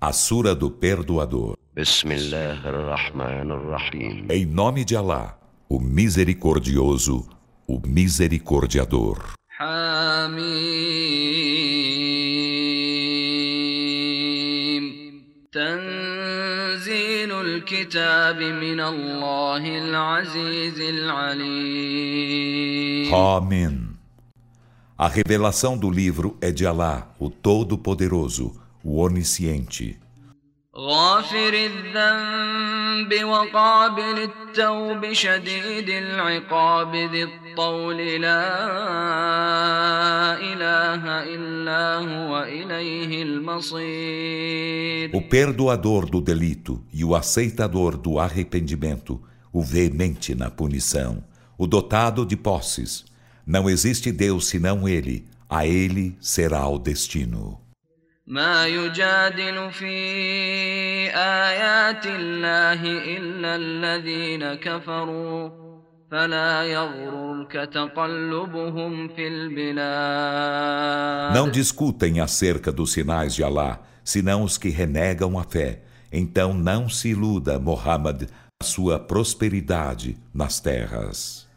A Sura do Perdoador. Em nome de Alá, o Misericordioso, o Misericordiador. حميم تنزيل الكتاب من الله العزيز العليم Amém. A revelação do livro é de Alá, o Todo-Poderoso, o Onisciente. غافر الذنب وقابل التوب شديد العقاب ذي الطول لا إله إلا هو إليه المصير O perdoador do delito e o aceitador do arrependimento, o veemente na punição, o dotado de posses. Não existe Deus senão Ele, a Ele será o destino. ما يجادل في آيات الله إلا الذين كفروا فلا يغررك تقلبهم في البلاد Não discutem acerca dos sinais de Alá, senão os que renegam a fé. Então não se iluda, Muhammad, a sua prosperidade nas terras.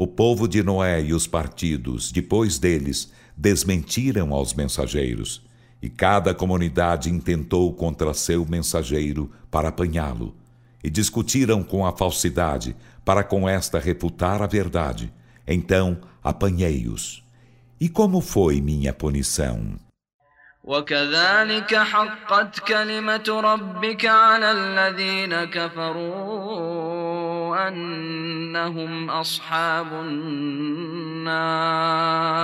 o povo de Noé e os partidos, depois deles, desmentiram aos mensageiros. E cada comunidade intentou contra seu mensageiro para apanhá-lo. E discutiram com a falsidade, para com esta refutar a verdade. Então apanhei-os. E como foi minha punição? وكذلك حقت كلمة ربك على الذين كفروا أنهم أصحاب النار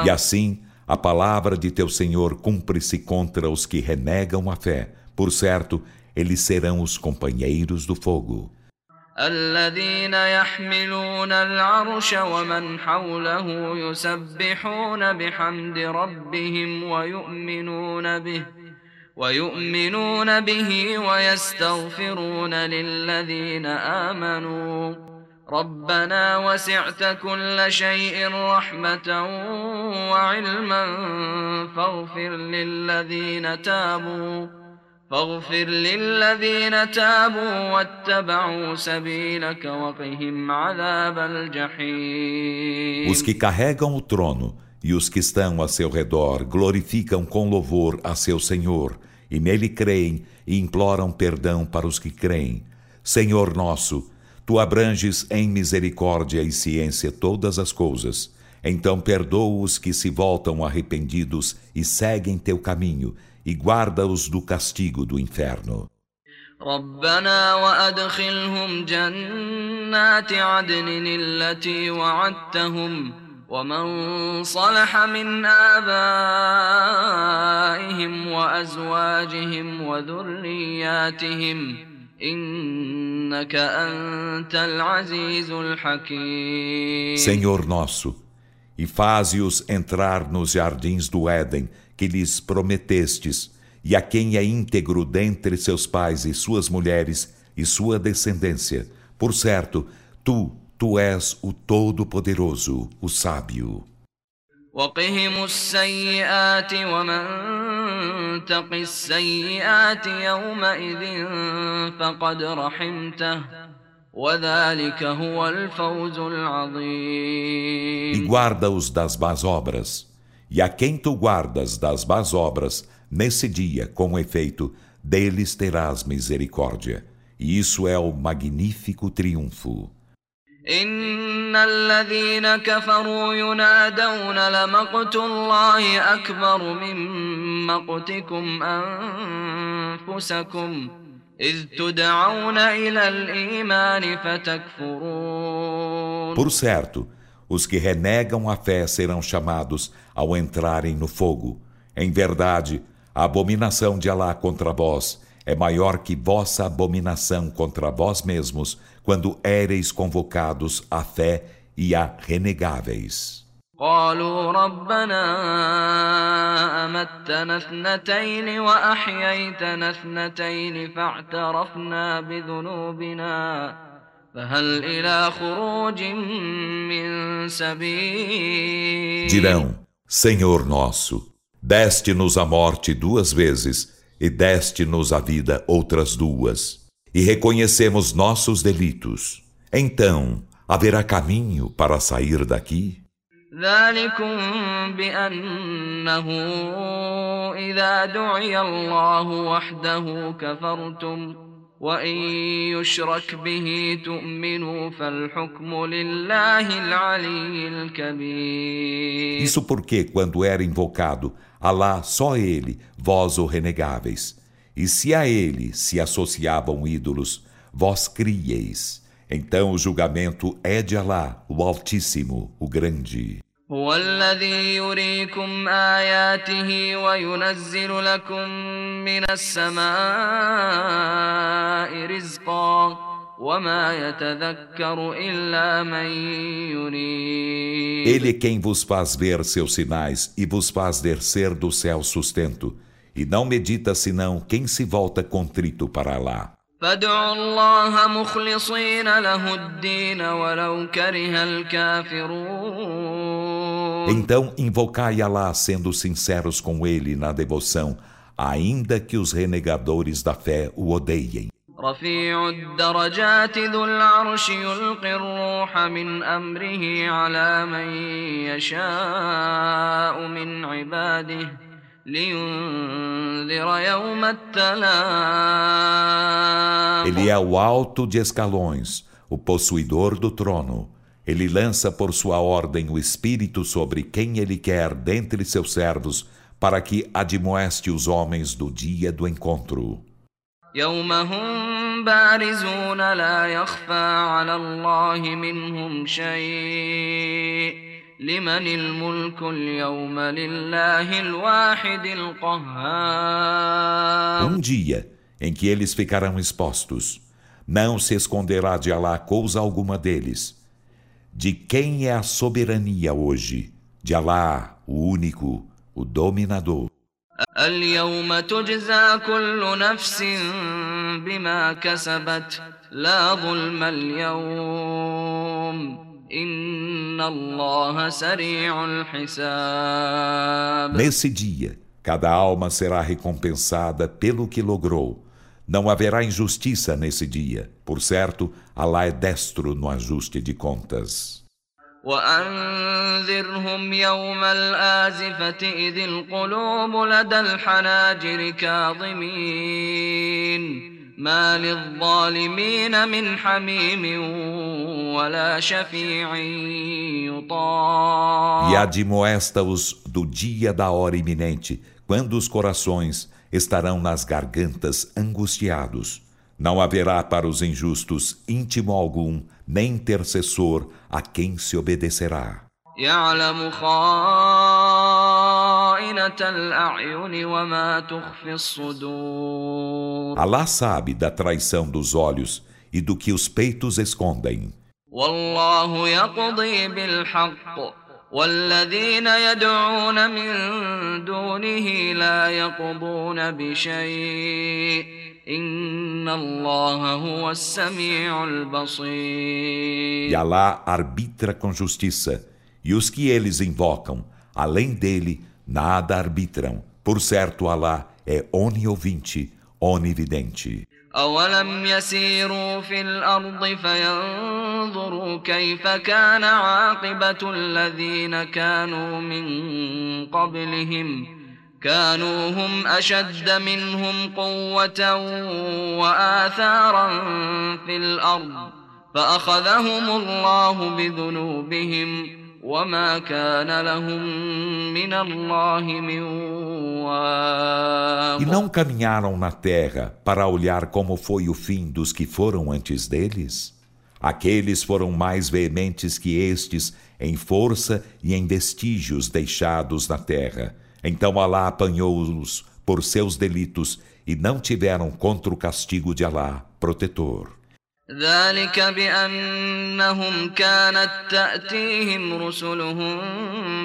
E assim, a palavra de teu Senhor cumpre-se contra os que renegam a fé. Por certo, eles serão os companheiros do fogo. الذين يحملون العرش ومن حوله يسبحون بحمد ربهم ويؤمنون به ويؤمنون به ويستغفرون للذين آمنوا. ربنا وسعت كل شيء رحمة وعلما فاغفر للذين تابوا. فاغفر للذين تابوا واتبعوا سبيلك وقهم عذاب الجحيم. Os que carregam o trono e os que estão a seu redor glorificam com louvor a seu Senhor. e nele creem e imploram perdão para os que creem. Senhor nosso, tu abranges em misericórdia e ciência todas as coisas. Então perdoa os que se voltam arrependidos e seguem teu caminho e guarda-os do castigo do inferno. ربنا وأدخلهم جنات عدن التي وعدتهم ومن صلح من آبائهم وأزواجهم وذرياتهم إنك أنت العزيز الحكيم Senhor nosso, e faze-os entrar nos jardins do Éden que lhes prometestes, e a quem é íntegro dentre seus pais e suas mulheres e sua descendência. Por certo, tu, tu és o Todo-Poderoso, o Sábio. وقهم السيئات ومن تق السيئات يومئذ فقد رحمته وذلك هو الفوز E العظيم guarda-os das más obras. E a quem tu guardas das más obras, nesse dia, com efeito, deles terás misericórdia. E isso é o magnífico triunfo. إن الذين كفروا ينادون لمقت الله أكبر من مقتكم أنفسكم إذ تدعون إلى الإيمان فتكفرون Por certo, os que renegam a fé serão chamados ao entrarem no fogo. Em verdade, a abominação de Alá contra vós é maior que vossa abominação contra vós mesmos, quando éreis convocados à fé e a renegáveis. قالوا ربنا أمتنا اثنتين وأحييتنا اثنتين فاعترفنا بذنوبنا فهل إلى خروج من سبيل Dirão, Senhor nosso, deste-nos a morte duas vezes e deste-nos a vida outras duas, e reconhecemos nossos delitos. Então, haverá caminho para sair daqui? ذلكم بأنه إذا دعي الله وحده كفرتم وإن يشرك به تؤمنوا فالحكم لله العلي الكبير Isso porque, quando era invocado, Alá, só Ele, vós o renegáveis. E se a Ele se associavam ídolos, vós crieis. Então o julgamento é de Alá, o Altíssimo, o Grande. هو الذي يريكم آياته وينزل لكم من السماء رزقا ele é quem vos faz ver seus sinais e vos faz descer do céu sustento, e não medita senão quem se volta contrito para lá. Então invocai Alá sendo sinceros com ele na devoção, ainda que os renegadores da fé o odeiem. رفيع الدرجات ذو العرش يلقي الروح من أمره على من يشاء من عباده لينذر يوم التلاق Ele é o alto de escalões, o possuidor do trono. Ele lança por sua ordem o Espírito sobre quem ele quer dentre seus servos, para que admoeste os homens do dia do encontro. يوم هم بارزون لا يخفى على الله منهم شيء لمن الملك اليوم لله الواحد القهار Um dia em que eles ficarão expostos, não se esconderá de Alá coisa alguma deles. De quem é a soberania hoje? De Alá, o único, o dominador. اليوم تجزى كل نفس بما كسبت لا ظلم اليوم إن الله سريع الحساب Nesse dia, cada alma será recompensada pelo que logrou. Não haverá injustiça nesse dia. Por certo, Alá é destro no ajuste de contas. وأنذرهم يوم الآزفة إذ القلوب لدى الحناجر كاظمين ما للظالمين من حميم ولا شفيع يطاع E admoesta-os do dia da hora iminente, quando os corações estarão nas gargantas angustiados. Não haverá para os injustos íntimo algum, nem intercessor a quem se obedecerá. يعلم خائنة الأعين وما تخفي الصدور Alá sabe da traição dos olhos e do que os peitos escondem. والله يقضي بالحق والذين يدعون من دونه لا يقضون بشيء إن الله هو السميع E البصير Alá arbitra com justiça, e os que eles invocam, além dele, nada arbitram. Por certo, Alá é oniovinte, onividente. أولم يسيروا في الأرض فينظروا كيف كان عاقبة الذين كانوا من قبلهم كانوا هم أشد منهم قوة وآثارا في الأرض فأخذهم الله بذنوبهم وما كان لهم من الله من واق E não caminharam na terra para olhar como foi o fim dos que foram antes deles? Aqueles foram mais veementes que estes em força e em vestígios deixados na terra. Então Alá apanhou-os por seus delitos e não tiveram contra o castigo de Alá protetor. ذلك بأنهم كانت تأتيهم رسلهم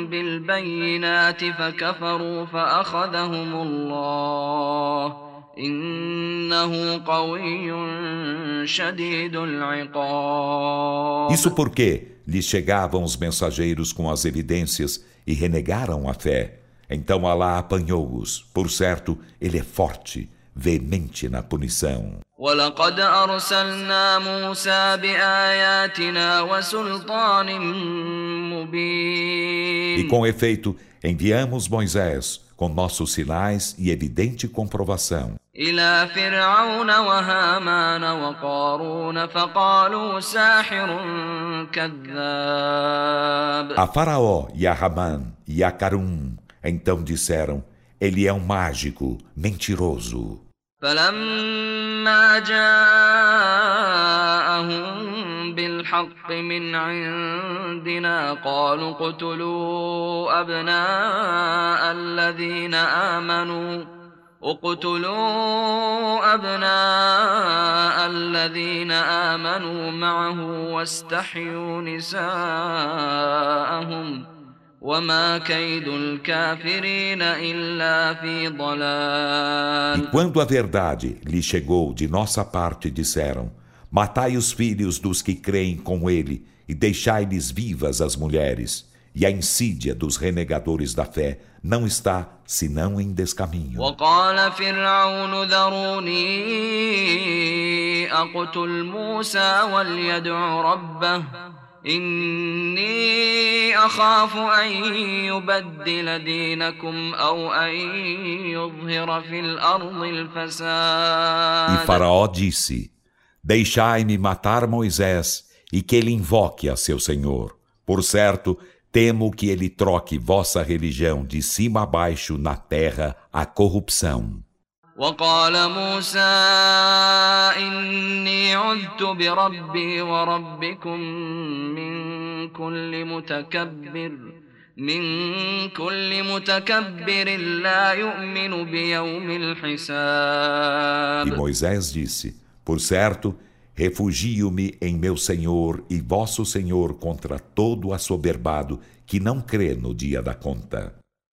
بالبينات فكفروا فأخذهم الله إنه قوي شديد العقاب Isso porque lhes chegavam os mensageiros com as evidências e renegaram a fé. Então Alá apanhou-os. Por certo, ele é forte, veemente na punição. ولقد أرسلنا موسى بآياتنا وسلطان مبين E com efeito, enviamos Moisés com nossos sinais e evidente comprovação إلى فرعون وهامان وقارون فقالوا ساحر كذاب a Faraó e a Ramã e a Carum. Então disseram: Ele é um mágico, mentiroso. فلما جاءهم بالحق من عندنا قالوا اقتلوا أبناء الذين آمنوا اقتلوا أبناء الذين آمنوا معه واستحيوا نساءهم وما كيد الكافرين إلا في ضلال E quando a verdade lhe chegou de nossa parte, disseram: Matai os filhos dos que creem com ele e deixai-lhes vivas as mulheres. E a insídia dos renegadores da fé não está senão em descaminho. وقال فرعون ذروني أقتل موسى وليدع ربه إني أخاف أن يبدل دينكم أو أن يظهر في الأرض E الفساد Faraó disse: Deixai-me matar Moisés e que ele invoque a seu Senhor. Por certo, temo que ele troque vossa religião de cima a baixo na terra a corrupção. وقال موسى إني عذت بربي وربكم من كل متكبر من كل متكبر لا يؤمن بيوم E الحساب Moisés disse: Por certo, refugio-me em meu Senhor e vosso Senhor contra todo assoberbado que não crê no dia da conta.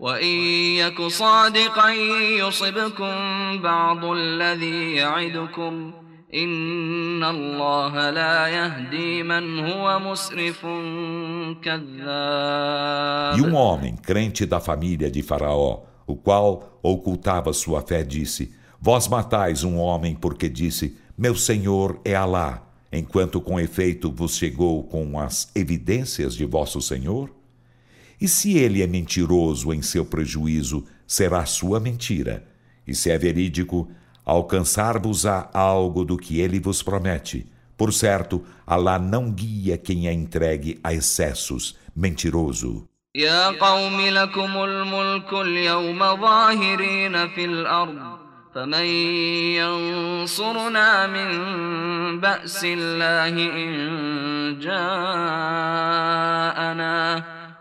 وإن يك صادقا يصبكم بعض الذي يعدكم إن الله لا يهدي من هو مسرف كذاب E um homem, crente da família de Faraó, o qual ocultava sua fé, disse: Vós matais um homem porque disse: Meu Senhor é Alá, enquanto com efeito vos chegou com as evidências de vosso Senhor? E se ele é mentiroso em seu prejuízo, será sua mentira. E se é verídico, alcançar-vos-á algo do que ele vos promete. Por certo, Alá não guia quem é entregue a excessos, mentiroso. يا قوم لكم الملك اليوم ظاهرين في الأرض فمن ينصرنا من بأس الله إن جاءنا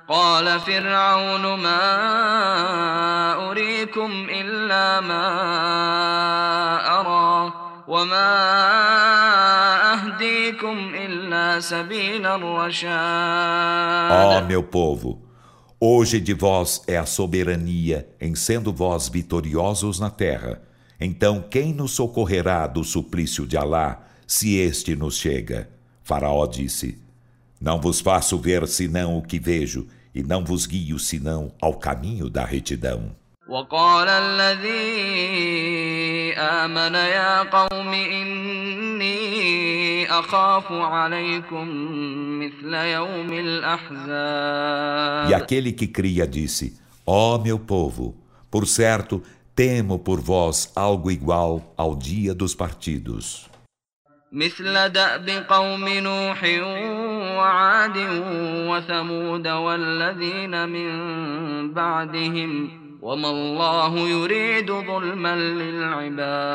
قال فرعون ما أريكم إلا ما أرى وما أهديكم إلا سبيل الرشاد Ó meu povo, hoje de vós é a soberania em sendo vós vitoriosos na terra. Então quem nos socorrerá do suplício de Alá, se este nos chega? Faraó disse: Não vos faço ver senão o que vejo, e não vos guio senão ao caminho da retidão. وقال الذي آمن يا قوم إني أخاف عليكم مثل يوم الأحزاب E aquele que cria disse: Ó meu povo, por certo, temo por vós algo igual ao dia dos partidos. مثل دأب قوم نوح وعاد وثمود والذين من بعدهم وما الله يريد ظلما للعباد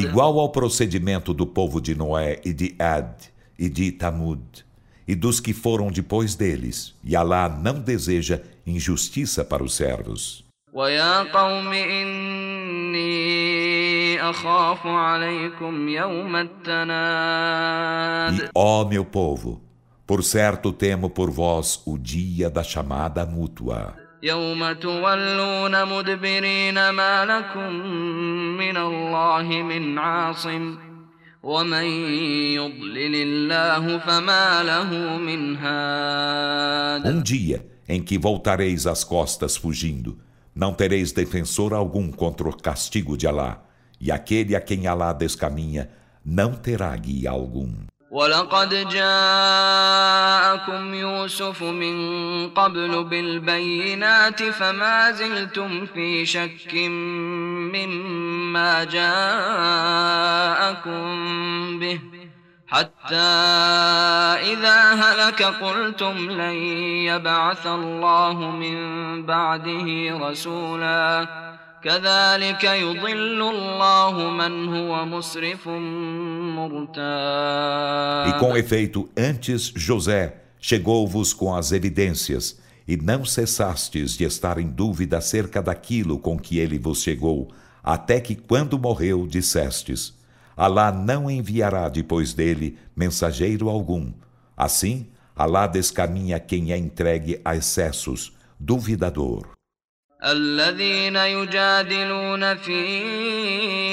Igual ao procedimento do povo de Noé e de Ad e de Tamud e dos que foram depois deles, e Alá não deseja injustiça para os servos. ويا قوم إني أخاف عليكم يوم التناد E, ó meu povo, por certo temo por vós o dia da chamada mútua, يوم تولون مدبرين ما لكم من الله من عاصم ومن يضلل الله فما له من هاد um dia em que voltareis as costas fugindo, não tereis defensor algum contra o castigo de Alá, e aquele a quem Alá descaminha não terá guia algum. ولقد جاءكم يوسف من قبل بالبينات فما زلتم في شك مما جاءكم به حتى إذا هلك قلتم لن يبعث الله من بعده رسولا كذلك يضل الله من هو مسرف مرتاب E com efeito, antes José chegou-vos com as evidências, e não cessastes de estar em dúvida acerca daquilo com que ele vos chegou, até que, quando morreu, dissestes: Alá não enviará depois dele mensageiro algum. Assim, Alá descaminha quem é entregue a excessos, duvidador. الذين يجادلون في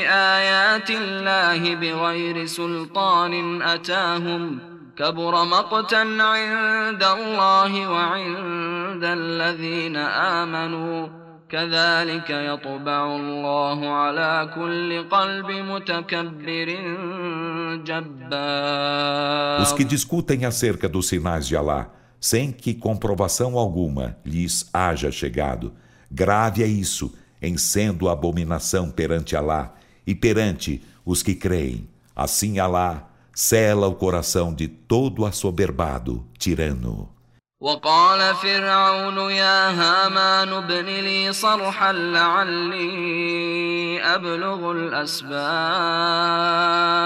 آيات الله بغير سلطان أتاهم كبر مقتا عند الله وعند الذين آمنوا كذلك يطبع الله على كل قلب متكبر جبار Os que discutem acerca dos sinais de Alá, sem que comprovação alguma lhes haja chegado, grave é isso, em sendo abominação perante Alá e perante os que creem. Assim Alá cela o coração de todo assoberbado tirano. وقال فرعون يا هامان ابن لي صرحا لعلي أبلغ E الأسباب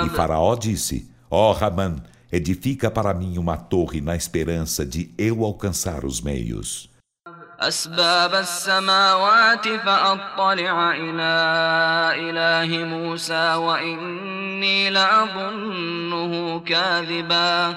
Faraó disse: Ó Raman, edifica para mim uma torre na esperança de eu alcançar os meios. أسباب السماوات فأطلع إلى إله موسى وإني لأظنه كاذبا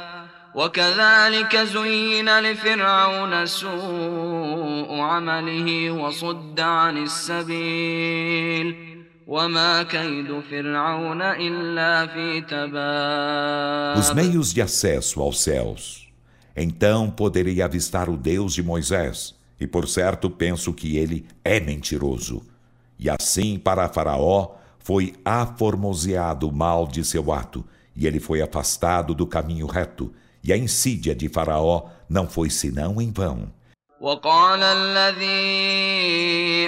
وكذلك زين لفرعون سوء عمله وصد عن السبيل وما كيد فرعون إلا في تباب Os meios de acesso aos céus. Então poderei avistar o Deus de Moisés, e por certo penso que ele é mentiroso. E assim para Faraó foi aformoseado o mal de seu ato, e ele foi afastado do caminho reto, e a insídia de Faraó não foi senão em vão. وقال الذي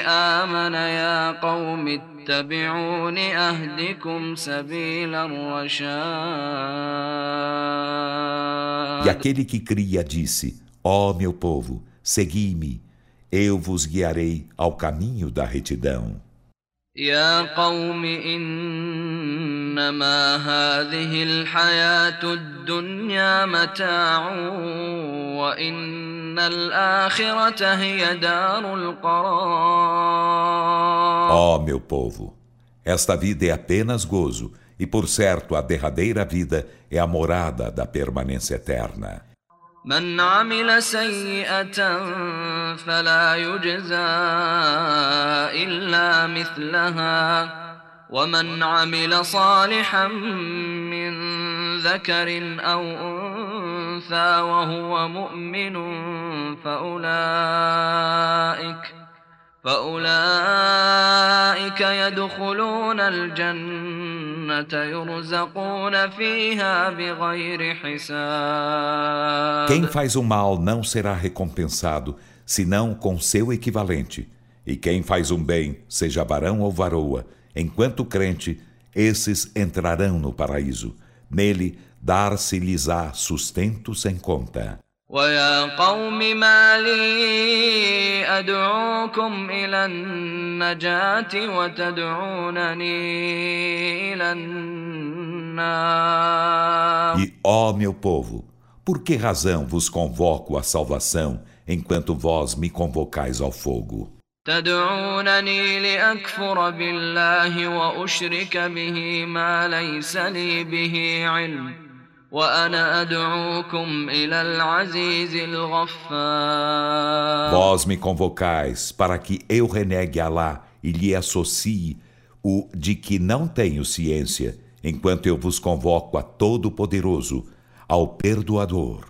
آمن يا قوم اتبعون أهدكم سبيل الرشاد E aquele que cria disse: Ó meu povo, segui-me, eu vos guiarei ao caminho da retidão. يا قوم إنما هذه الحياة الدنيا متاع وإن الآخرة هي دار القرار Ó meu povo, esta vida é apenas gozo, e por certo a derradeira vida é a morada da permanência eterna. من عمل سيئة فلا يجزى إلا مثلها ومن عمل صالحا من ذكر أو أنثى وهو مؤمن فأولئك فأولئك يدخلون الجنة يرزقون فيها بغير حساب Quem faz o mal não será recompensado, senão com seu equivalente. E quem faz um bem, seja varão ou varoa, enquanto crente, esses entrarão no paraíso. Nele dar-se-lhes-á sustento sem conta. ويا قوم ما لي أدعوكم إلى النجاة وتدعونني إلى النار E, ó meu povo, por que razão vos convoco à salvação enquanto vós me convocais ao fogo? تدعونني لأكفر بالله وأشرك به ما ليس لي به علم وأنا أدعوكم إلى العزيز الغفار Vós me convocais para que eu renegue Alá e lhe associe o de que não tenho ciência, enquanto eu vos convoco a Todo-Poderoso, ao Perdoador.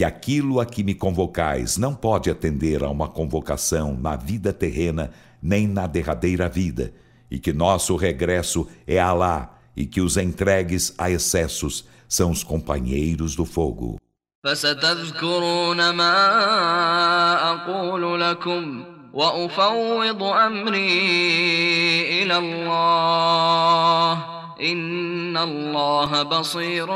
que aquilo a que me convocais não pode atender a uma convocação na vida terrena nem na derradeira vida, e que nosso regresso é a Alá, e que os entregues a excessos são os companheiros do fogo. فستذكرون ما أقول لكم وأفوض أمري إلى الله إن الله بصير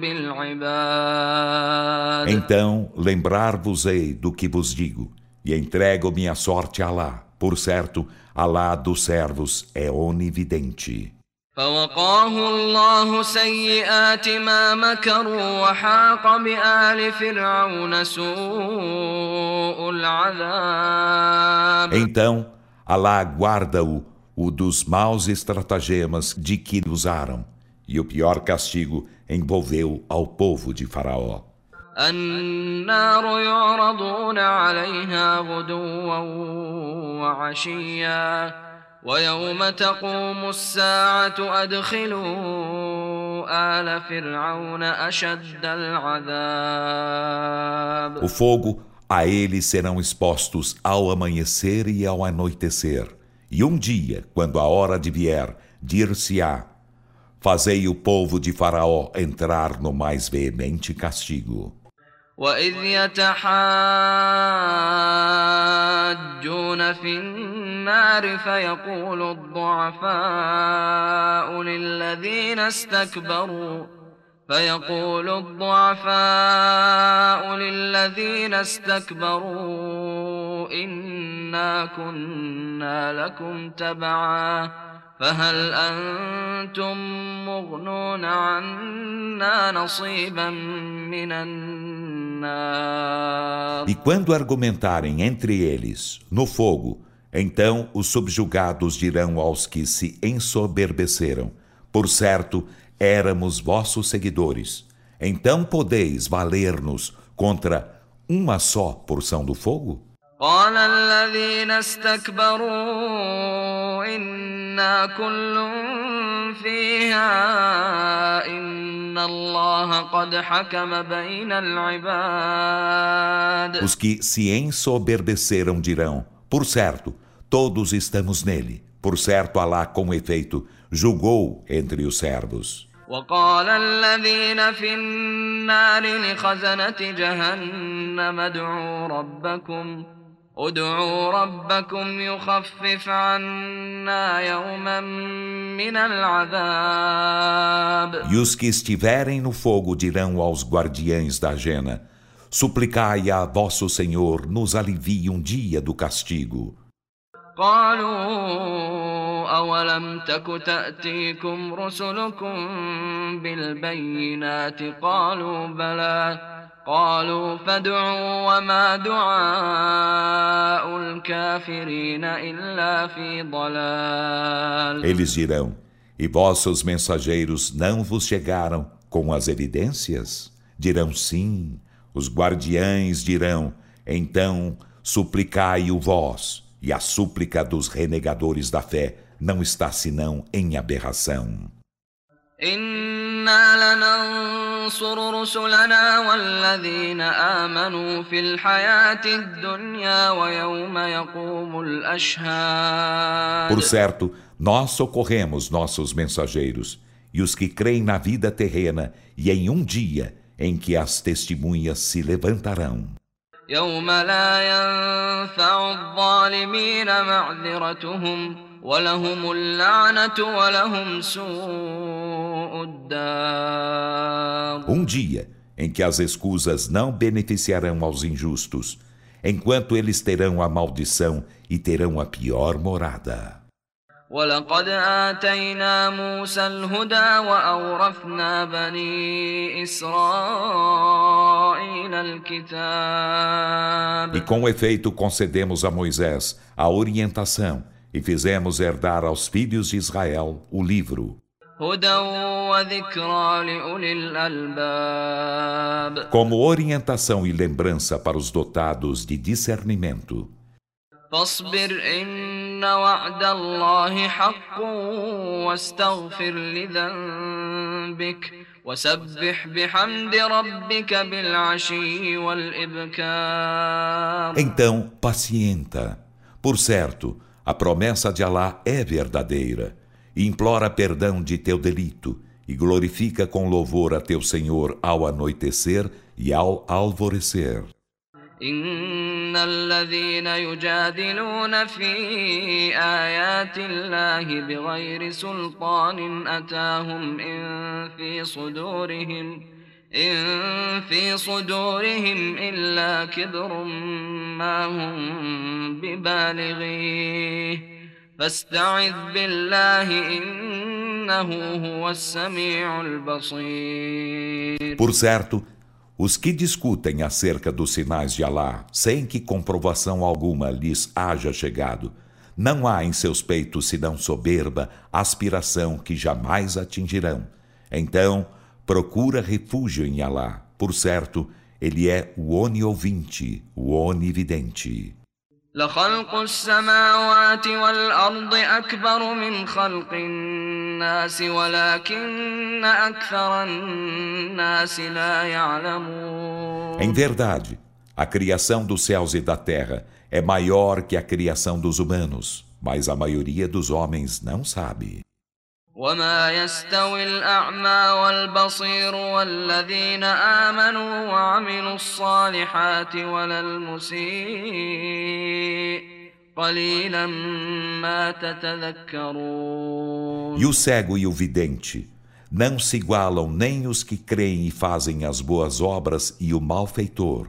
بالعباد Então lembrar-vos-ei do que vos digo, e entrego minha sorte a Alá. Por certo, Alá dos servos é onividente. فوقاه الله سيئات ما مكروا وحاق بآل فرعون سوء العذاب Então, Alá guarda-o o dos maus estratagemas de que usaram, e o pior castigo envolveu ao povo de Faraó. O fogo a ele serão expostos ao amanhecer e ao anoitecer. E um dia, quando a hora de vier, dir-se-á: Fazei o povo de Faraó entrar no mais veemente castigo. وإذ يتحاجون في النار فيقول الضعفاء للذين استكبروا فيقول الضعفاء للذين استكبروا إنا كنا لكم تبعا فهل أنتم مغنون عنا نصيبا من النار E quando argumentarem entre eles no fogo, então os subjugados dirão aos que se ensoberbeceram: Por certo, éramos vossos seguidores. Então podeis valer-nos contra uma só porção do fogo? قال الذين استكبروا إنا كل فيها إن الله قد حكم بين العباد Os que se ensoberbeceram dirão: Por certo, todos estamos nele. Por certo, Alá, com efeito, julgou entre os servos. وقال الذين في النار لخزنة جهنم ادعوا ربكم ادعوا ربكم يخفف عنا يوما من العذاب E os que estiverem no fogo dirão aos guardiães da jena: Suplicai a vosso Senhor nos alivie um dia do castigo. قالوا أولم تك تأتيكم رسلكم بالبينات قالوا بلى قالوا فادعوا وما دعاء الكافرين إلا في ضلال Eles dirão: E vossos mensageiros não vos chegaram com as evidências? Dirão sim. Os guardiães dirão: Então suplicai-o vós. E a súplica dos renegadores da fé não está senão em aberração. Por certo, nós socorremos nossos mensageiros e os que creem na vida terrena e em um dia em que as testemunhas se levantarão. يوم لا ينفع الظالمين معذرتهم ولهم اللعنة ولهم سوء الدار Um dia em que as escusas não beneficiarão aos injustos, enquanto eles terão a maldição e terão a pior morada. ولقد آتينا موسى الهدى وأورثنا بني إسرائيل الكتاب E com efeito concedemos a Moisés a orientação e fizemos herdar aos filhos de Israel o livro. Como orientação e lembrança para os dotados de discernimento. Então, pacienta. Por certo, a promessa de Alá é verdadeira Implora perdão de teu delito e glorifica com louvor a teu Senhor ao anoitecer e ao alvorecer. إن الذين يجادلون في آيات الله بغير سلطان أتاهم إن في صدورهم إن في صدورهم إلا كبر ما هم ببالغيه فاستعذ بالله إنه هو السميع البصير Por certo, Os que discutem acerca dos sinais de Alá, sem que comprovação alguma lhes haja chegado, não há em seus peitos senão soberba, aspiração que jamais atingirão. Então, procura refúgio em Alá. Por certo, ele é o oniovinte, o onividente. لخلق السماوات والأرض أكبر من خلق الناس ولكن أكثر الناس لا يعلمون Em verdade, a criação dos céus e da terra é maior que a criação dos humanos, mas a maioria dos homens não sabe. وما يستوي الأعمى والبصير والذين آمنوا وعملوا الصالحات ولا المسيء قليلا ما تتذكرون E o cego e o vidente não se igualam nem os que creem e fazem as boas obras e o malfeitor.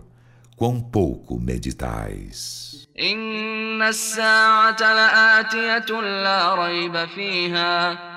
Quão pouco meditais. إن الساعة لآتية لا ريب فيها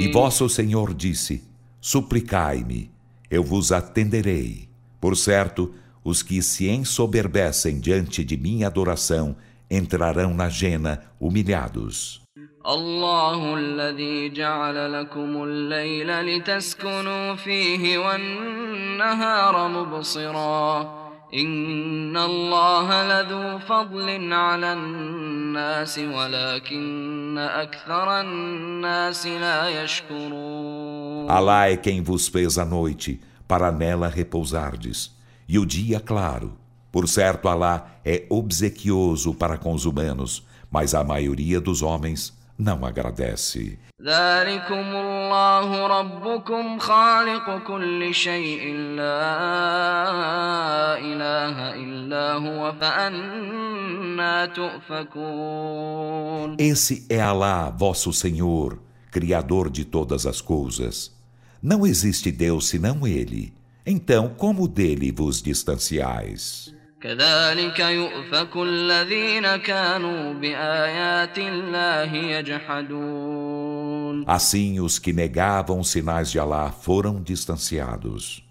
E vosso Senhor disse, suplicai-me, eu vos atenderei. Por certo, os que se ensoberbecem diante de minha adoração entrarão na jena humilhados. الله الذي جعل لكم الليل لتسكنوا فيه والنهار مبصرا إن الله لذو فضل على الناس ولكن Alá é quem vos fez a noite, para nela repousardes, e o dia claro. Por certo, Alá é obsequioso para com os humanos, mas a maioria dos homens não agradece. Esse é Alá, vosso Senhor, Criador de todas as coisas. Não existe Deus senão Ele. Então, como dele vos distanciais? كذلك يؤفك الذين كانوا بآيات الله يجحدون Assim os que negavam os sinais de Alá foram distanciados.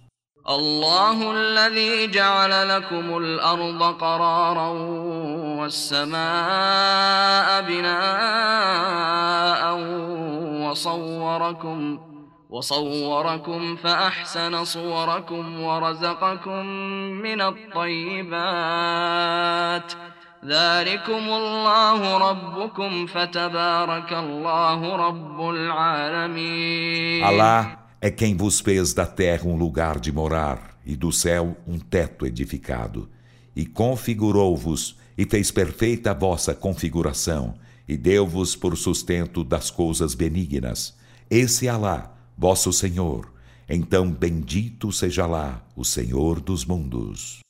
الله الذي جعل لكم الأرض قرارا والسماء بناء وصوركم وصوركم فأحسن صوركم ورزقكم من الطيبات ذلكم الله ربكم فتبارك الله رب العالمين Allah é quem vos fez da terra um lugar de morar e do céu um teto edificado, e configurou-vos e fez perfeita a vossa configuração, e deu-vos por sustento das coisas benignas. Esse é Alá, vosso Senhor, então bendito seja lá o Senhor dos mundos.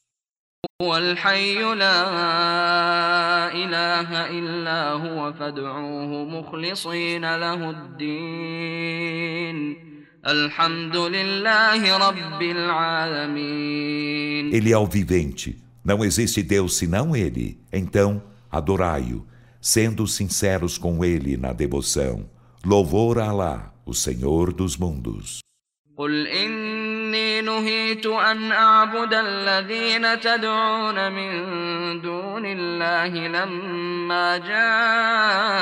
Ele é o vivente, não existe Deus senão Ele, então adorai-o, sendo sinceros com Ele na devoção. Louvor a Allah, o Senhor dos mundos. قل إني نهيت أن أعبد الذين تدعون من دون الله لما جاءني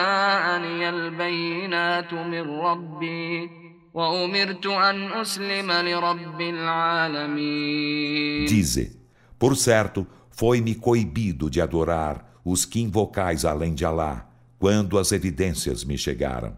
البينات من ربي وأمرت أن أسلم لرب العالمين Dize, por certo, foi-me coibido de adorar os que invocais além de Alá, quando as evidências me chegaram,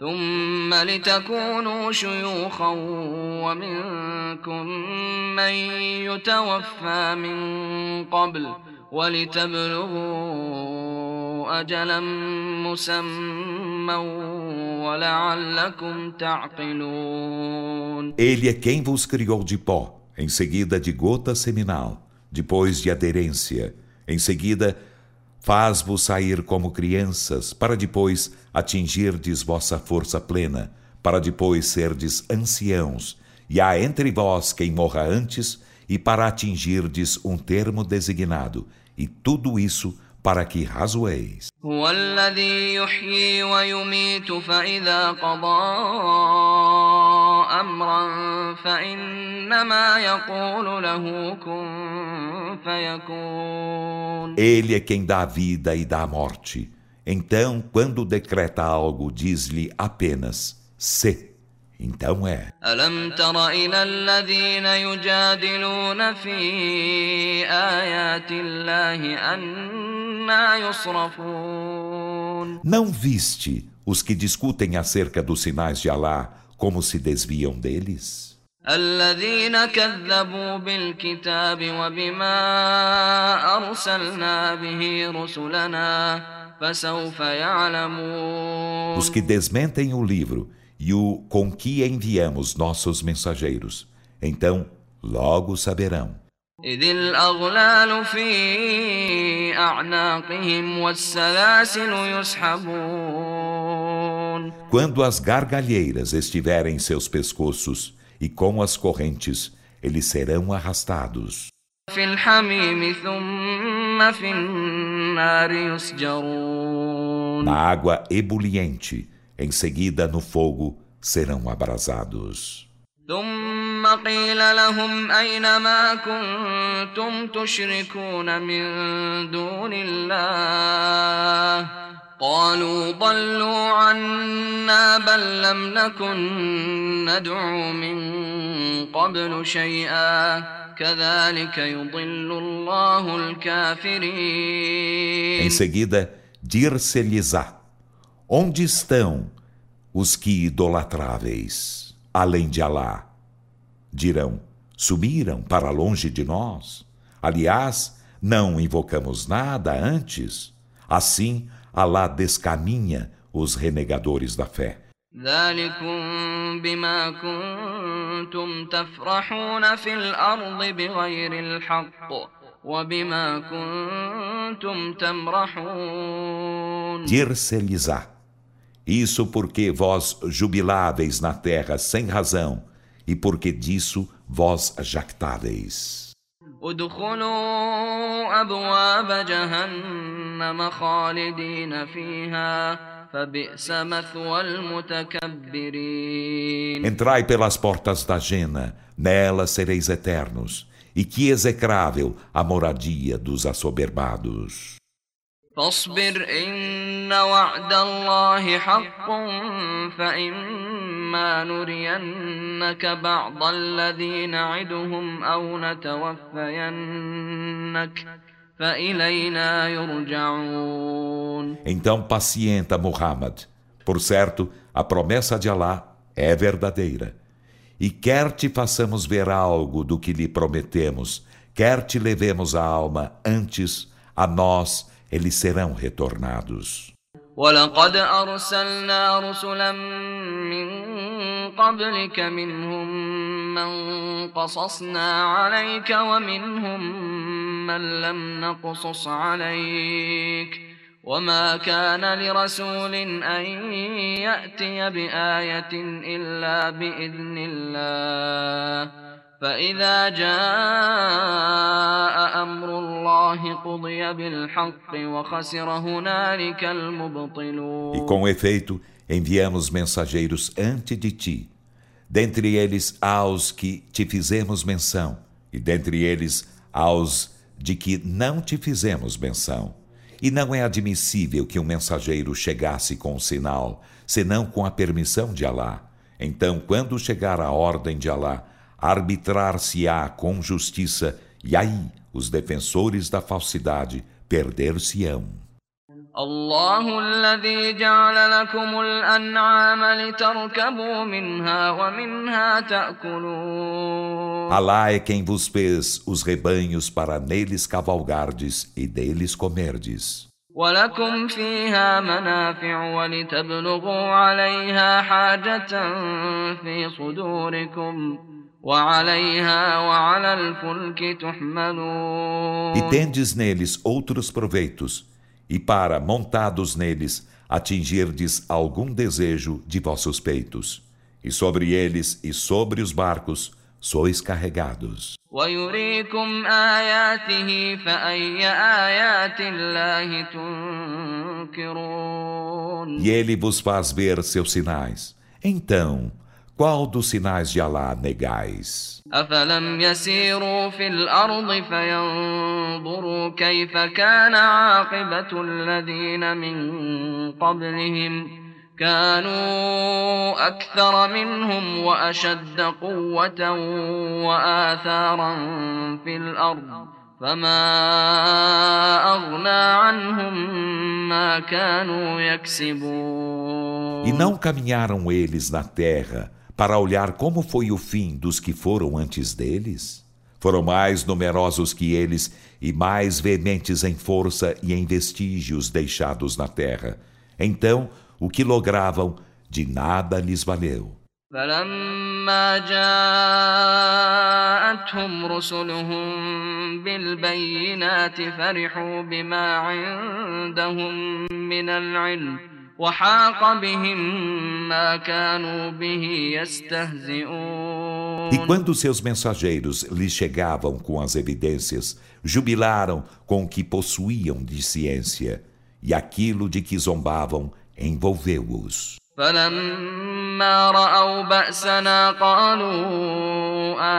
ثم لتكونوا شيوخا ومنكم من يتوفى من قبل ولتبلغوا أجلا مسمى ولعلكم تعقلون Ele é quem vos criou de pó, em seguida de gota seminal, depois de aderência, em seguida faz-vos sair como crianças, para depois atingirdes vossa força plena, para depois serdes anciãos, e há entre vós quem morra antes, e para atingirdes um termo designado, e tudo isso para que razoeis. هو الذي يحيي ويميت فإذا قضى أمرا فإنما يقول له كن فيكون Ele é quem dá a vida e dá a morte. Então, quando decreta algo, diz-lhe apenas: se. Então é. ألم تر إلى الذين يجادلون في آيات الله أنا يصرفون Não viste os que discutem acerca dos sinais de Alá como se desviam deles? الذين كذبوا بالكتاب وبما أرسلنا به رسلنا فسوف يعلمون Os que desmentem o livro e o com que enviamos nossos mensageiros. Então, logo saberão. إذ الأغلال في أعناقهم والسلاسل يسحبون Quando as gargalheiras estiverem em seus pescoços e com as correntes, eles serão arrastados. في الحميم ثم في النار يسجرون Na água ebuliente, em seguida no fogo, serão abrasados. ثم قيل لهم أين ما كنتم تشركون من دون الله قالوا ضلوا عنا بل لم نكن ندعو من قبل شيئا كذلك يضل الله الكافرين Em seguida, dir-se-lhes-á: Onde estão os que idolatráveis, além de Alá? Dirão: Subiram para longe de nós. Aliás, Não invocamos nada antes? Assim, Alá descaminha os renegadores da fé. ذلكم بما كنتم تفرحون في الأرض بغير الحق وبما كنتم تمرحون Dir-se-lhes-á. Isso porque vós jubiláveis na terra sem razão, e porque disso vós jactáveis. ادخلوا أبواب جهنم خالدين فيها فبئس مثوى المتكبرين Entrai pelas portas da Jena, nela sereis eternos, e que execrável a moradia dos assoberbados. فاصبر إن وعد الله حق فإما نرينك بعض الذي نعدهم أو نتوفينك فإلينا يرجعون então pacienta, Muhammad. Por certo, a promessa de Alá é verdadeira. E quer te façamos ver algo do que lhe prometemos, quer te levemos a alma antes, a nós eles serão retornados. ولقد أرسلنا رسلا من قبلك منهم من قصصنا عليك ومنهم من لم نقصص عليك وما كان لرسول أن يأتي بآية إلا بإذن الله فإذا جاء أمر الله قضي بالحق وخسر هنالك المبطلون E com efeito, enviamos mensageiros ante de ti. Dentre eles aos que te fizemos menção, e dentre eles aos de que não te fizemos menção. E não é admissível que um mensageiro chegasse com um sinal, senão com a permissão de Alá. Então, quando chegar a ordem de Alá, arbitrar-se-á com justiça, e aí os defensores da falsidade perder-se-ão. الله الذي جعل لكم الأنعام لتركبوا منها ومنها تأكلون Alá é quem vos fez os rebanhos para neles cavalgardes e deles comerdes. ولكم فيها منافع ولتبلغوا عليها حاجة في صدوركم e tendes neles outros proveitos, e para, montados neles, atingirdes algum desejo de vossos peitos. E sobre eles e sobre os barcos sois carregados. E ele vos faz ver seus sinais. Então, qual dos sinais de Alá negais? أفلم يسيروا في الأرض فينظروا كيف كان عاقبة الذين من قبلهم كانوا أكثر منهم وأشد قوة وآثارا في الأرض فما أغنى عنهم ما كانوا يكسبون E não caminharam eles na terra para olhar como foi o fim dos que foram antes deles? Foram mais numerosos que eles e mais veementes em força e em vestígios deixados na terra. Então, o que logravam de nada lhes valeu. فلما جاءتهم رسلهم بالبينات فرحوا بما عندهم من العلم e quando seus mensageiros lhe chegavam com as evidências, jubilaram com o que possuíam de ciência, e aquilo de que zombavam envolveu-os. فلما رأوا بأسنا قالوا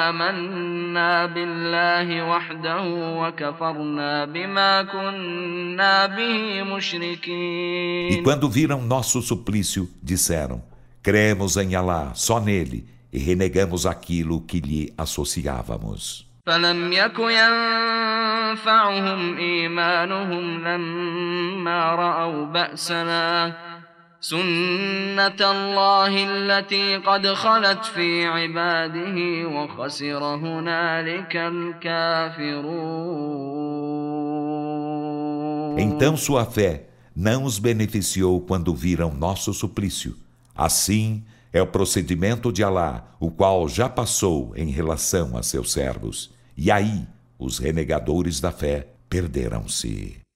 آمنا بالله وحده وكفرنا بما كنا به E مشركين quando viram nosso suplício, disseram: Cremos em Alá, só nele, e renegamos aquilo que lhe associávamos. فلم يك ينفعهم إيمانهم لما رأوا بأسنا سنة الله التي قد خلت في عباده وخسر هنالك الكافرون Então sua fé não os beneficiou quando viram nosso suplício. Assim é o procedimento de Alá, o qual já passou em relação a seus servos. E aí, os renegadores da fé perderam-se.